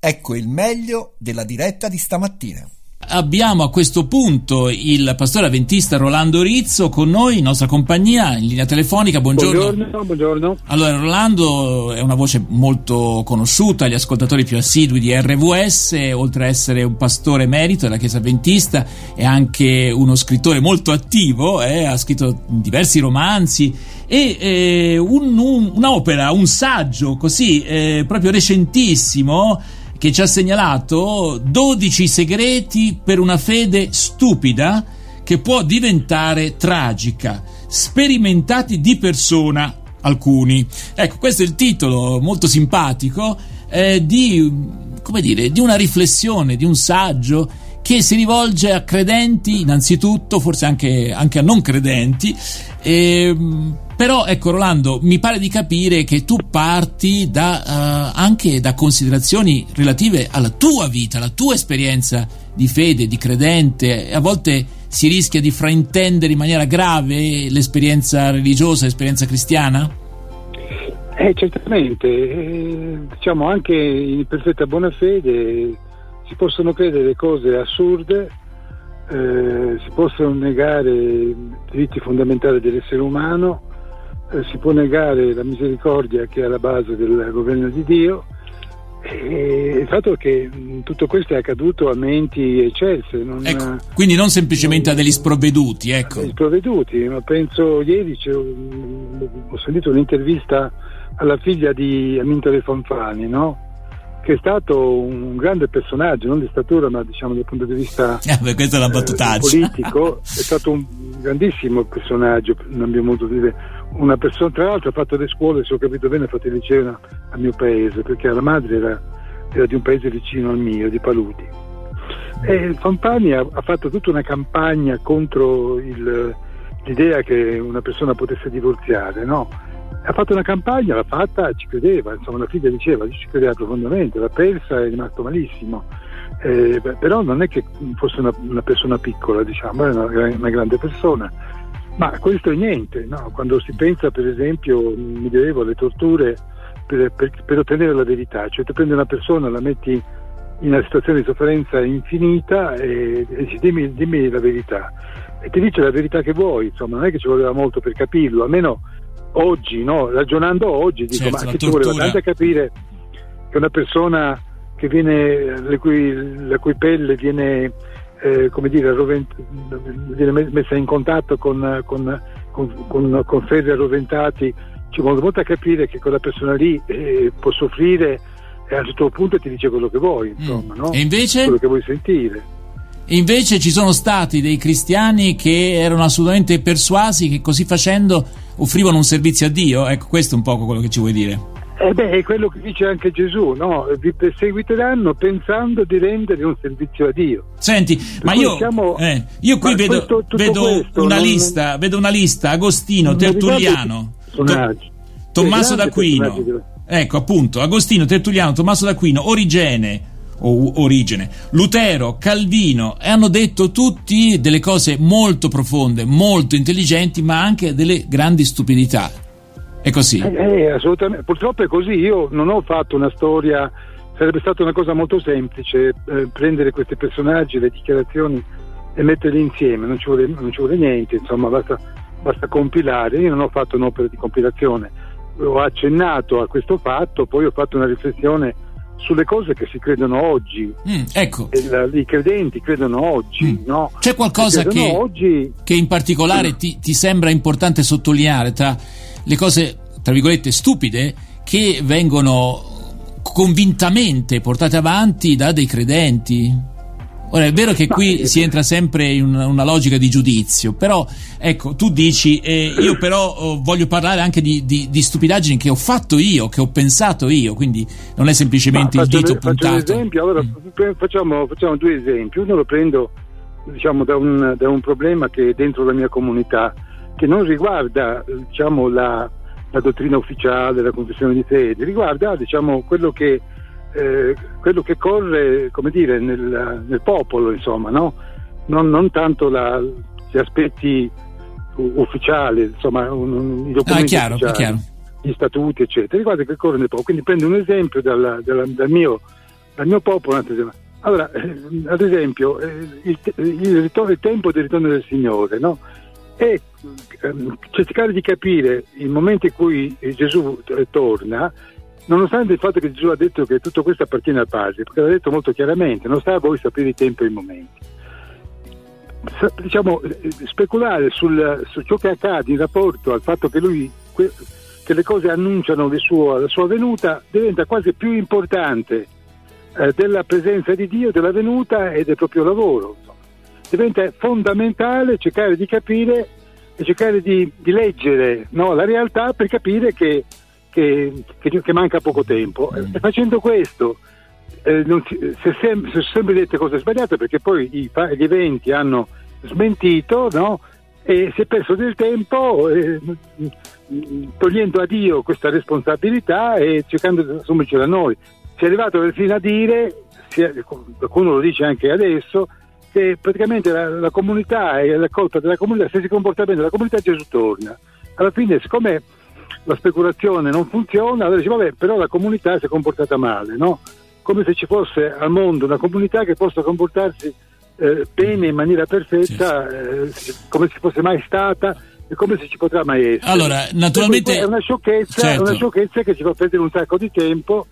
Ecco il meglio della diretta di stamattina. Abbiamo a questo punto il pastore avventista Rolando Rizzo con noi in nostra compagnia in linea telefonica. Buongiorno. Buongiorno, buongiorno. Allora, Rolando è una voce molto conosciuta agli ascoltatori più assidui di RVS, oltre a essere un pastore emerito della Chiesa Avventista, è anche uno scrittore molto attivo, eh, ha scritto diversi romanzi e eh, un, un, un'opera, un saggio così eh, proprio recentissimo che ci ha segnalato 12 segreti per una fede stupida che può diventare tragica, sperimentati di persona alcuni. Ecco, questo è il titolo molto simpatico eh, di, dire, di una riflessione, di un saggio che si rivolge a credenti innanzitutto, forse anche, anche a non credenti. E, però ecco Rolando, mi pare di capire che tu parti da, uh, anche da considerazioni relative alla tua vita, alla tua esperienza di fede, di credente. A volte si rischia di fraintendere in maniera grave l'esperienza religiosa, l'esperienza cristiana? Eh, certamente, eh, diciamo anche in perfetta buona fede si possono credere cose assurde, eh, si possono negare i diritti fondamentali dell'essere umano, eh, si può negare la misericordia che è alla base del governo di Dio. E il fatto è che tutto questo è accaduto a menti eccelse. Non, ecco, quindi non semplicemente non, a degli sprovveduti. Ecco. Sprovveduti, ma penso ieri ho sentito un'intervista alla figlia di Amintore Fanfani, no? che è stato un grande personaggio, non di statura, ma diciamo dal punto di vista eh, beh, eh, politico, è stato un grandissimo personaggio, non abbiamo potuto dire una persona, tra l'altro ha fatto le scuole, se ho capito bene, ha fatto il liceo al mio paese, perché la madre era, era, di un paese vicino al mio, di Paludi. E Fampani ha, ha fatto tutta una campagna contro il, l'idea che una persona potesse divorziare, no? ha fatto una campagna, l'ha fatta, ci credeva, insomma la figlia diceva, ci credeva profondamente, l'ha persa e è rimasto malissimo. Eh, però non è che fosse una, una persona piccola, diciamo, è una, una, grande persona. Ma questo è niente, no? quando si pensa per esempio, mi dicevo, alle torture per, per, per, ottenere la verità, cioè tu prendi una persona, la metti in una situazione di sofferenza infinita e, e dici dimmi, dimmi la verità e ti dice la verità che vuoi, insomma non è che ci voleva molto per capirlo, almeno oggi, no? ragionando oggi, dico, certo, ma che ci voleva tanto capire che una persona che viene, la cui, la cui pelle viene, eh, come dire, rovent- messa in contatto con, con, con, con ferri arroventati, ci vuole molto a capire che quella persona lì eh, può soffrire e a un certo punto ti dice quello che vuoi, mm. insomma, mm. no? E invece? Quello che vuoi sentire. Invece ci sono stati dei cristiani che erano assolutamente persuasi che così facendo offrivano un servizio a Dio. Ecco, questo è un po' quello che ci vuoi dire. Eh beh, è quello che dice anche Gesù, no? Vi perseguiteranno pensando di rendere un servizio a Dio. Senti, per ma io, siamo, eh, io qui vedo, questo, vedo, questo, una non, lista, vedo una lista, Agostino, Tertulliano, to, Tommaso d'Aquino. Ecco, appunto, Agostino, Tertulliano, Tommaso d'Aquino, Origene, o origine. Lutero, Calvino e hanno detto tutti delle cose molto profonde, molto intelligenti, ma anche delle grandi stupidità. È così? Eh, eh, assolutamente. Purtroppo è così. Io non ho fatto una storia, sarebbe stata una cosa molto semplice eh, prendere questi personaggi, le dichiarazioni e metterli insieme, non ci vuole, non ci vuole niente, insomma, basta, basta compilare. Io non ho fatto un'opera di compilazione, ho accennato a questo fatto, poi ho fatto una riflessione sulle cose che si credono oggi. Mm, ecco. La, I credenti credono oggi, mm. no? C'è qualcosa che, oggi... che, in particolare ti, ti, sembra importante sottolineare tra le cose, tra virgolette, stupide che vengono convintamente portate avanti da dei credenti? Ora è vero che qui si entra sempre in una, logica di giudizio, però ecco, tu dici, eh, io però oh, voglio parlare anche di, di, di, stupidaggini che ho fatto io, che ho pensato io, quindi non è semplicemente Ma il dito le, puntato. Faccio un esempio, allora mm. facciamo, facciamo, due esempi, uno lo prendo diciamo, da, un, da, un, problema che è dentro la mia comunità, che non riguarda diciamo, la, la dottrina ufficiale, la confessione di fede, riguarda diciamo, quello che eh, quello che corre come dire, nel, nel popolo, insomma, no? non, non, tanto la, gli aspetti ufficiali, insomma, un, un, i documenti è chiaro, ufficiali, gli statuti, eccetera, riguarda che corre nel popolo. Quindi prendo un esempio dalla, dalla, dal mio dal mio popolo. Allora, eh, ad esempio, eh, il, il, ritorno, il, tempo del ritorno del Signore, no? E ehm, cercare di capire il momento in cui Gesù torna, nonostante il fatto che Gesù ha detto che tutto questo appartiene al Padre, perché l'ha detto molto chiaramente, non sta a voi sapere i tempi e i momenti. Diciamo, speculare sul, su ciò che accade in rapporto al fatto che lui che le cose annunciano suo, la sua venuta diventa quasi più importante eh, della presenza di Dio, della venuta e del proprio lavoro. Diventa fondamentale cercare di capire e cercare di, di leggere no, la realtà per capire che, che, che, che manca poco tempo. Mm. E facendo questo, eh, si, se, sem- se sempre dette cose sbagliate, perché poi i, gli eventi hanno smentito, no? e si è perso del tempo eh, togliendo a Dio questa responsabilità e cercando di assumercela noi. Si è arrivato perfino a dire, qualcuno lo dice anche adesso, che praticamente la, la comunità è la colpa della comunità, se si comporta bene la comunità Gesù torna. Alla fine, siccome la speculazione non funziona, allora dice vabbè, però la comunità si è comportata male, no? Come se ci fosse al mondo una comunità che possa comportarsi eh, bene in maniera perfetta, eh, come se fosse mai stata e come se ci potrà mai essere. Allora, naturalmente è una sciocchezza, certo. una sciocchezza che ci fa perdere un sacco di tempo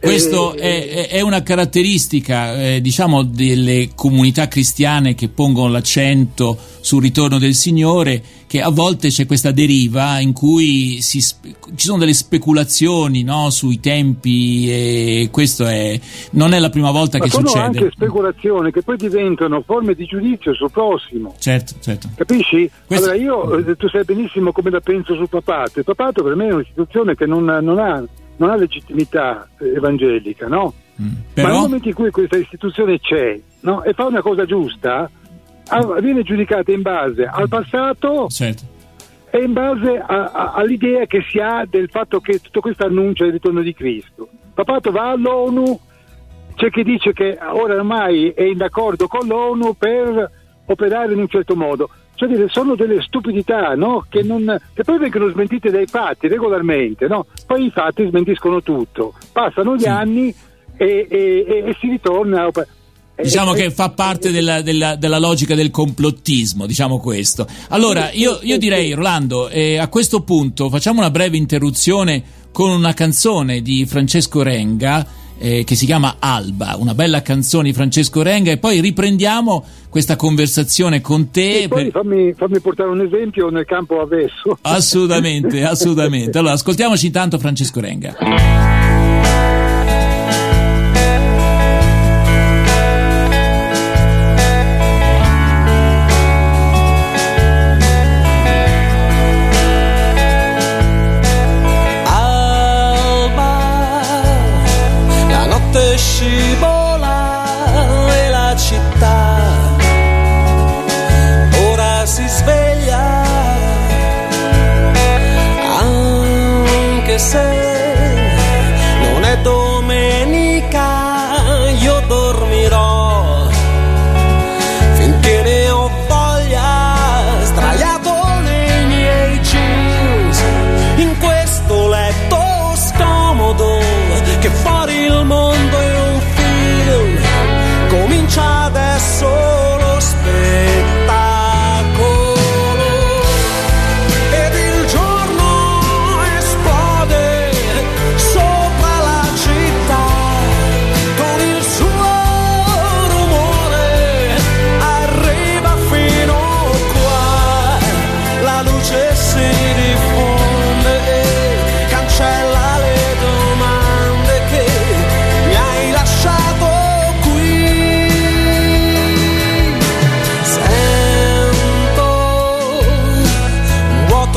questo è, è, una caratteristica, eh, diciamo, delle comunità cristiane che pongono l'accento sul ritorno del Signore, che a volte c'è questa deriva in cui si, ci sono delle speculazioni no, sui tempi e questo è, non è la prima volta Ma che sono succede. Sono anche speculazioni che poi diventano forme di giudizio sul prossimo. Certo, certo. Capisci? Questo... Allora io, eh, tu sai benissimo come la penso sul papato. Il papato per me è un'istituzione che non, non ha non ha legittimità eh, evangelica, no? Mm. Però... Ma nel momento in cui questa istituzione c'è no? e fa una cosa giusta, viene giudicata in base al passato certo. e in base a, a, all'idea che si ha del fatto che tutto questo annuncia il ritorno di Cristo. Papato va all'ONU, c'è chi dice che ora ormai è in accordo con l'ONU per operare in un certo modo. Cioè dire, sono delle stupidità no? che, non, che, poi vengono smentite dai fatti regolarmente, no? poi i fatti smentiscono tutto, passano gli sì. anni e, e, e, e, si ritorna. Diciamo che fa parte della, della, della, logica del complottismo, diciamo questo. Allora, io, io direi, Rolando, eh, a questo punto facciamo una breve interruzione con una canzone di Francesco Renga eh, che si chiama Alba, una bella canzone di Francesco Renga e poi riprendiamo questa conversazione con te. E poi per... fammi, fammi, portare un esempio nel campo avverso. Assolutamente, assolutamente. Allora, ascoltiamoci intanto Francesco Renga.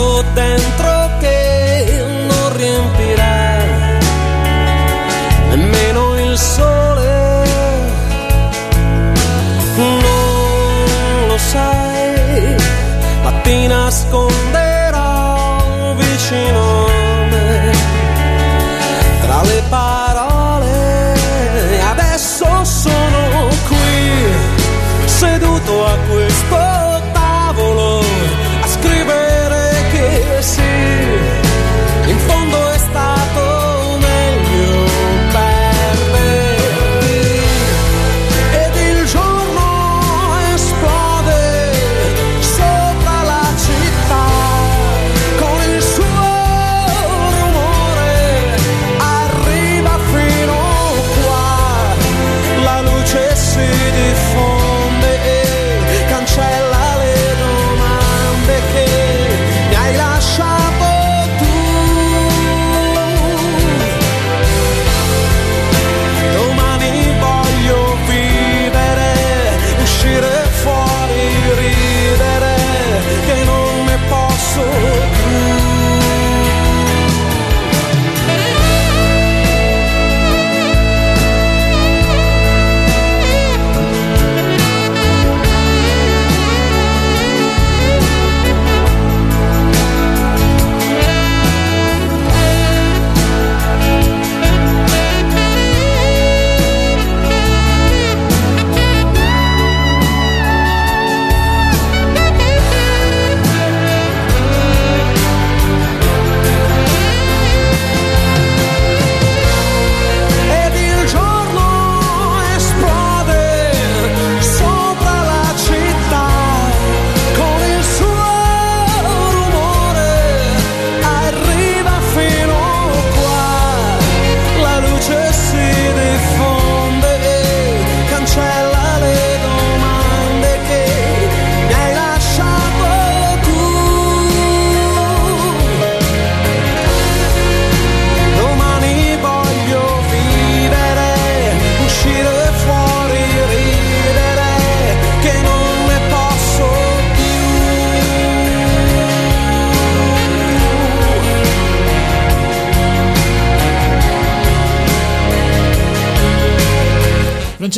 contento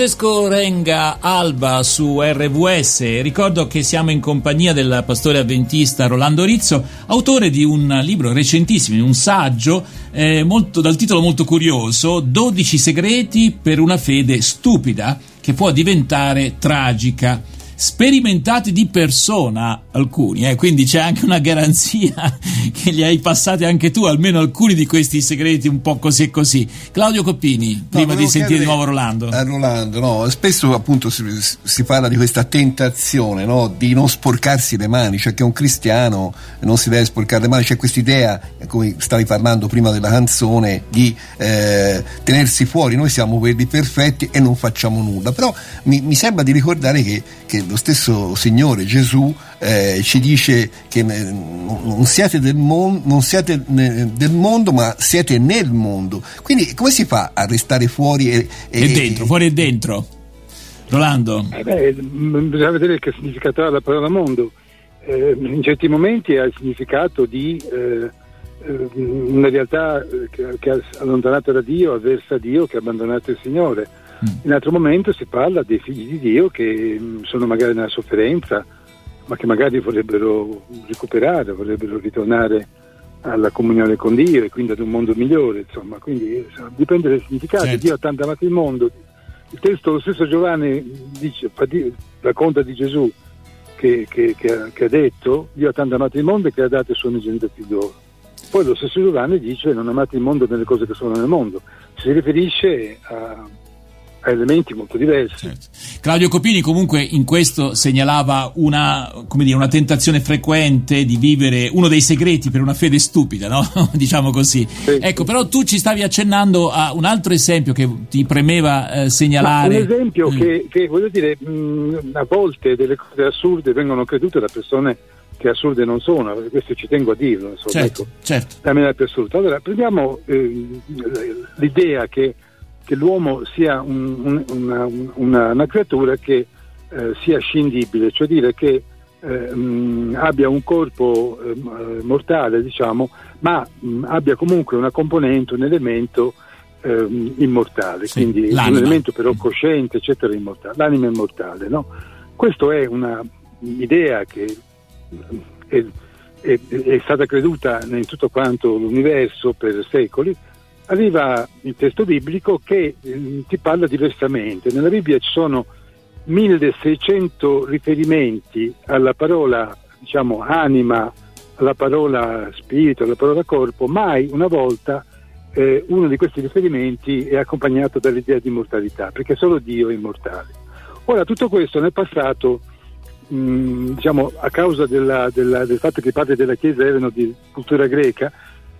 Francesco Renga Alba su RVS. Ricordo che siamo in compagnia del pastore avventista Rolando Rizzo, autore di un libro recentissimo, un saggio eh, molto, dal titolo molto curioso, 12 segreti per una fede stupida che può diventare tragica sperimentati di persona alcuni, eh? quindi c'è anche una garanzia che li hai passati anche tu, almeno alcuni di questi segreti un po' così e così. Claudio Coppini, no, prima di sentire di nuovo Rolando. A Rolando, no, spesso appunto si, si, parla di questa tentazione no? di non sporcarsi le mani, cioè che un cristiano non si deve sporcare le mani, c'è questa idea, come stavi parlando prima della canzone, di eh, tenersi fuori, noi siamo quelli perfetti e non facciamo nulla, però mi, mi sembra di ricordare che, che lo stesso Signore Gesù eh, ci dice che non siete, del mon- non siete del mondo ma siete nel mondo. Quindi come si fa a restare fuori e, e, e dentro, fuori e dentro? Rolando? Eh beh, bisogna vedere che significato ha la parola mondo. Eh, in certi momenti ha il significato di eh, eh una realtà che, che è allontanata da Dio, avversa a Dio, che ha abbandonato il Signore in altro momento si parla dei figli di Dio che mm, sono magari nella sofferenza, ma che magari vorrebbero recuperare, vorrebbero ritornare alla comunione con Dio e quindi ad un mondo migliore, insomma, quindi dipende dal significato. Certo. Dio ha tanto amato il mondo. Il testo, lo stesso Giovanni dice, racconta di Gesù che, che, che, ha, che, ha, detto Dio ha tanto amato il mondo che ha dato il suo unigenito figlio. Poi lo stesso Giovanni dice non amate il mondo nelle cose che sono nel mondo. Si riferisce a elementi molto diversi. Certo. Claudio Copini comunque in questo segnalava una, dire, una, tentazione frequente di vivere uno dei segreti per una fede stupida, no? diciamo così. Sì. Ecco, però tu ci stavi accennando a un altro esempio che ti premeva eh, segnalare. Ma un esempio mm. che, che, voglio dire, mh, mm, a volte delle cose assurde vengono credute da persone che assurde non sono, questo ci tengo a dirlo, insomma, certo, ecco, certo. la più assurda. Allora, prendiamo eh, l'idea che che l'uomo sia un, un, una, una, una, creatura che eh, sia scindibile, cioè dire che eh, mh, abbia un corpo eh, mortale, diciamo, ma mh, abbia comunque una componente, un elemento ehm, immortale, sì, quindi l'anima. un elemento però cosciente, eccetera, immortale. L'anima immortale, no? Questa è un'idea che è, è, è stata creduta in tutto quanto l'universo per secoli, arriva il testo biblico che eh, ti parla diversamente. Nella Bibbia ci sono 1600 riferimenti alla parola diciamo, anima, alla parola spirito, alla parola corpo, mai una volta eh, uno di questi riferimenti è accompagnato dall'idea di immortalità, perché solo Dio è immortale. Ora, tutto questo nel passato, mh, diciamo, a causa della, della, del fatto che i padri della Chiesa erano di cultura greca,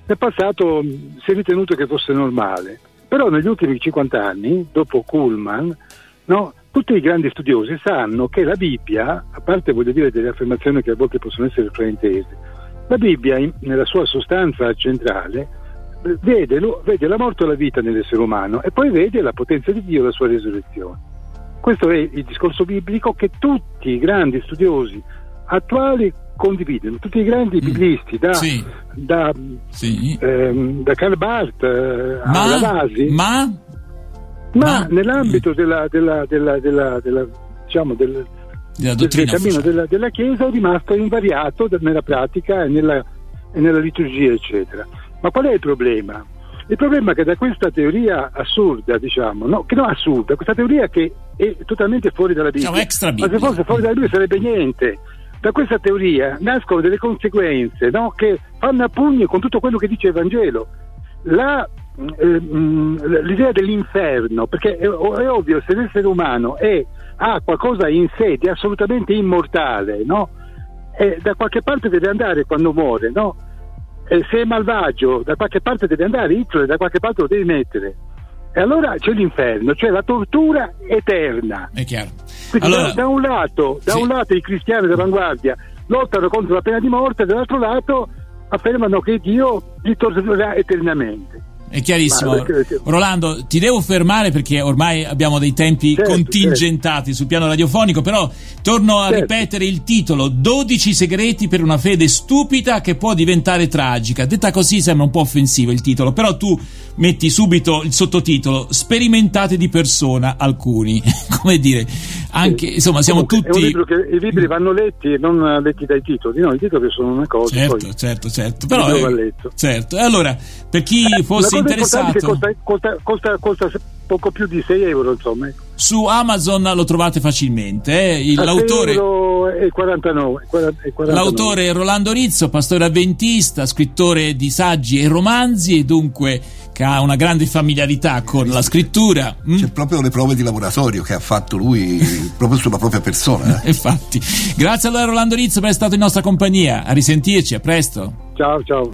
nel passato si è ritenuto che fosse normale, però negli ultimi 50 anni, dopo Kuhlman, no, tutti i grandi studiosi sanno che la Bibbia, a parte voglio dire delle affermazioni che a volte possono essere fraintese, la Bibbia in, nella sua sostanza centrale vede, vede, la morte e la vita nell'essere umano e poi vede la potenza di Dio e la sua risurrezione. Questo è il discorso biblico che tutti i grandi studiosi attuali condividono, tutti i grandi mm. biblisti, da, sì. da, sì. Ehm, da Karl Barth eh, ma, alla Vasi. Ma, ma, ma nell'ambito della, della, della, della diciamo, del, del cammino della, della, Chiesa è rimasto invariato nella pratica e nella, e nella liturgia, eccetera. Ma qual è il problema? Il problema è che da questa teoria assurda, diciamo, no, che non assurda, questa teoria che è totalmente fuori dalla Bibbia, diciamo ma se fosse fuori dalla Bibbia sarebbe niente. Da questa teoria nascono delle conseguenze no, che fanno a pugni con tutto quello che dice il Vangelo. La, eh, mm, l'idea dell'inferno, perché è, è, ovvio, se l'essere umano è, ha qualcosa in sé di assolutamente immortale, no? E da qualche parte deve andare quando muore, no? E se è malvagio, da qualche parte deve andare, Hitler da qualche parte lo devi mettere. E allora c'è l'inferno, cioè la tortura eterna. È chiaro. Quindi allora, da, un lato, da sì. un lato i cristiani dell'avanguardia lottano contro la pena di morte, dall'altro lato affermano che Dio li torturerà eternamente. È chiarissimo. Rolando, ti devo fermare perché ormai abbiamo dei tempi certo, contingentati certo. sul piano radiofonico, però torno a certo. ripetere il titolo 12 segreti per una fede stupida che può diventare tragica. Detta così sembra un po' offensivo il titolo, però tu metti subito il sottotitolo sperimentate di persona alcuni. Come dire, anche insomma siamo Comunque, tutti che i libri vanno letti e non letti dai titoli, no, i titoli sono una cosa. Certo, poi certo, certo. Però è, certo. E allora, per chi eh, fosse interessato costa, costa, costa, costa, poco più di 6 euro, insomma. Su Amazon lo trovate facilmente. Eh? Il, l'autore, 49, 49. l'autore è Rolando Rizzo, pastore avventista, scrittore di saggi e romanzi e dunque che ha una grande familiarità con la scrittura. Mm? C'è proprio le prove di laboratorio che ha fatto lui proprio sulla propria persona. Eh? Infatti. Grazie allora Rolando Rizzo per essere stato in nostra compagnia. A risentirci, a presto. Ciao, ciao.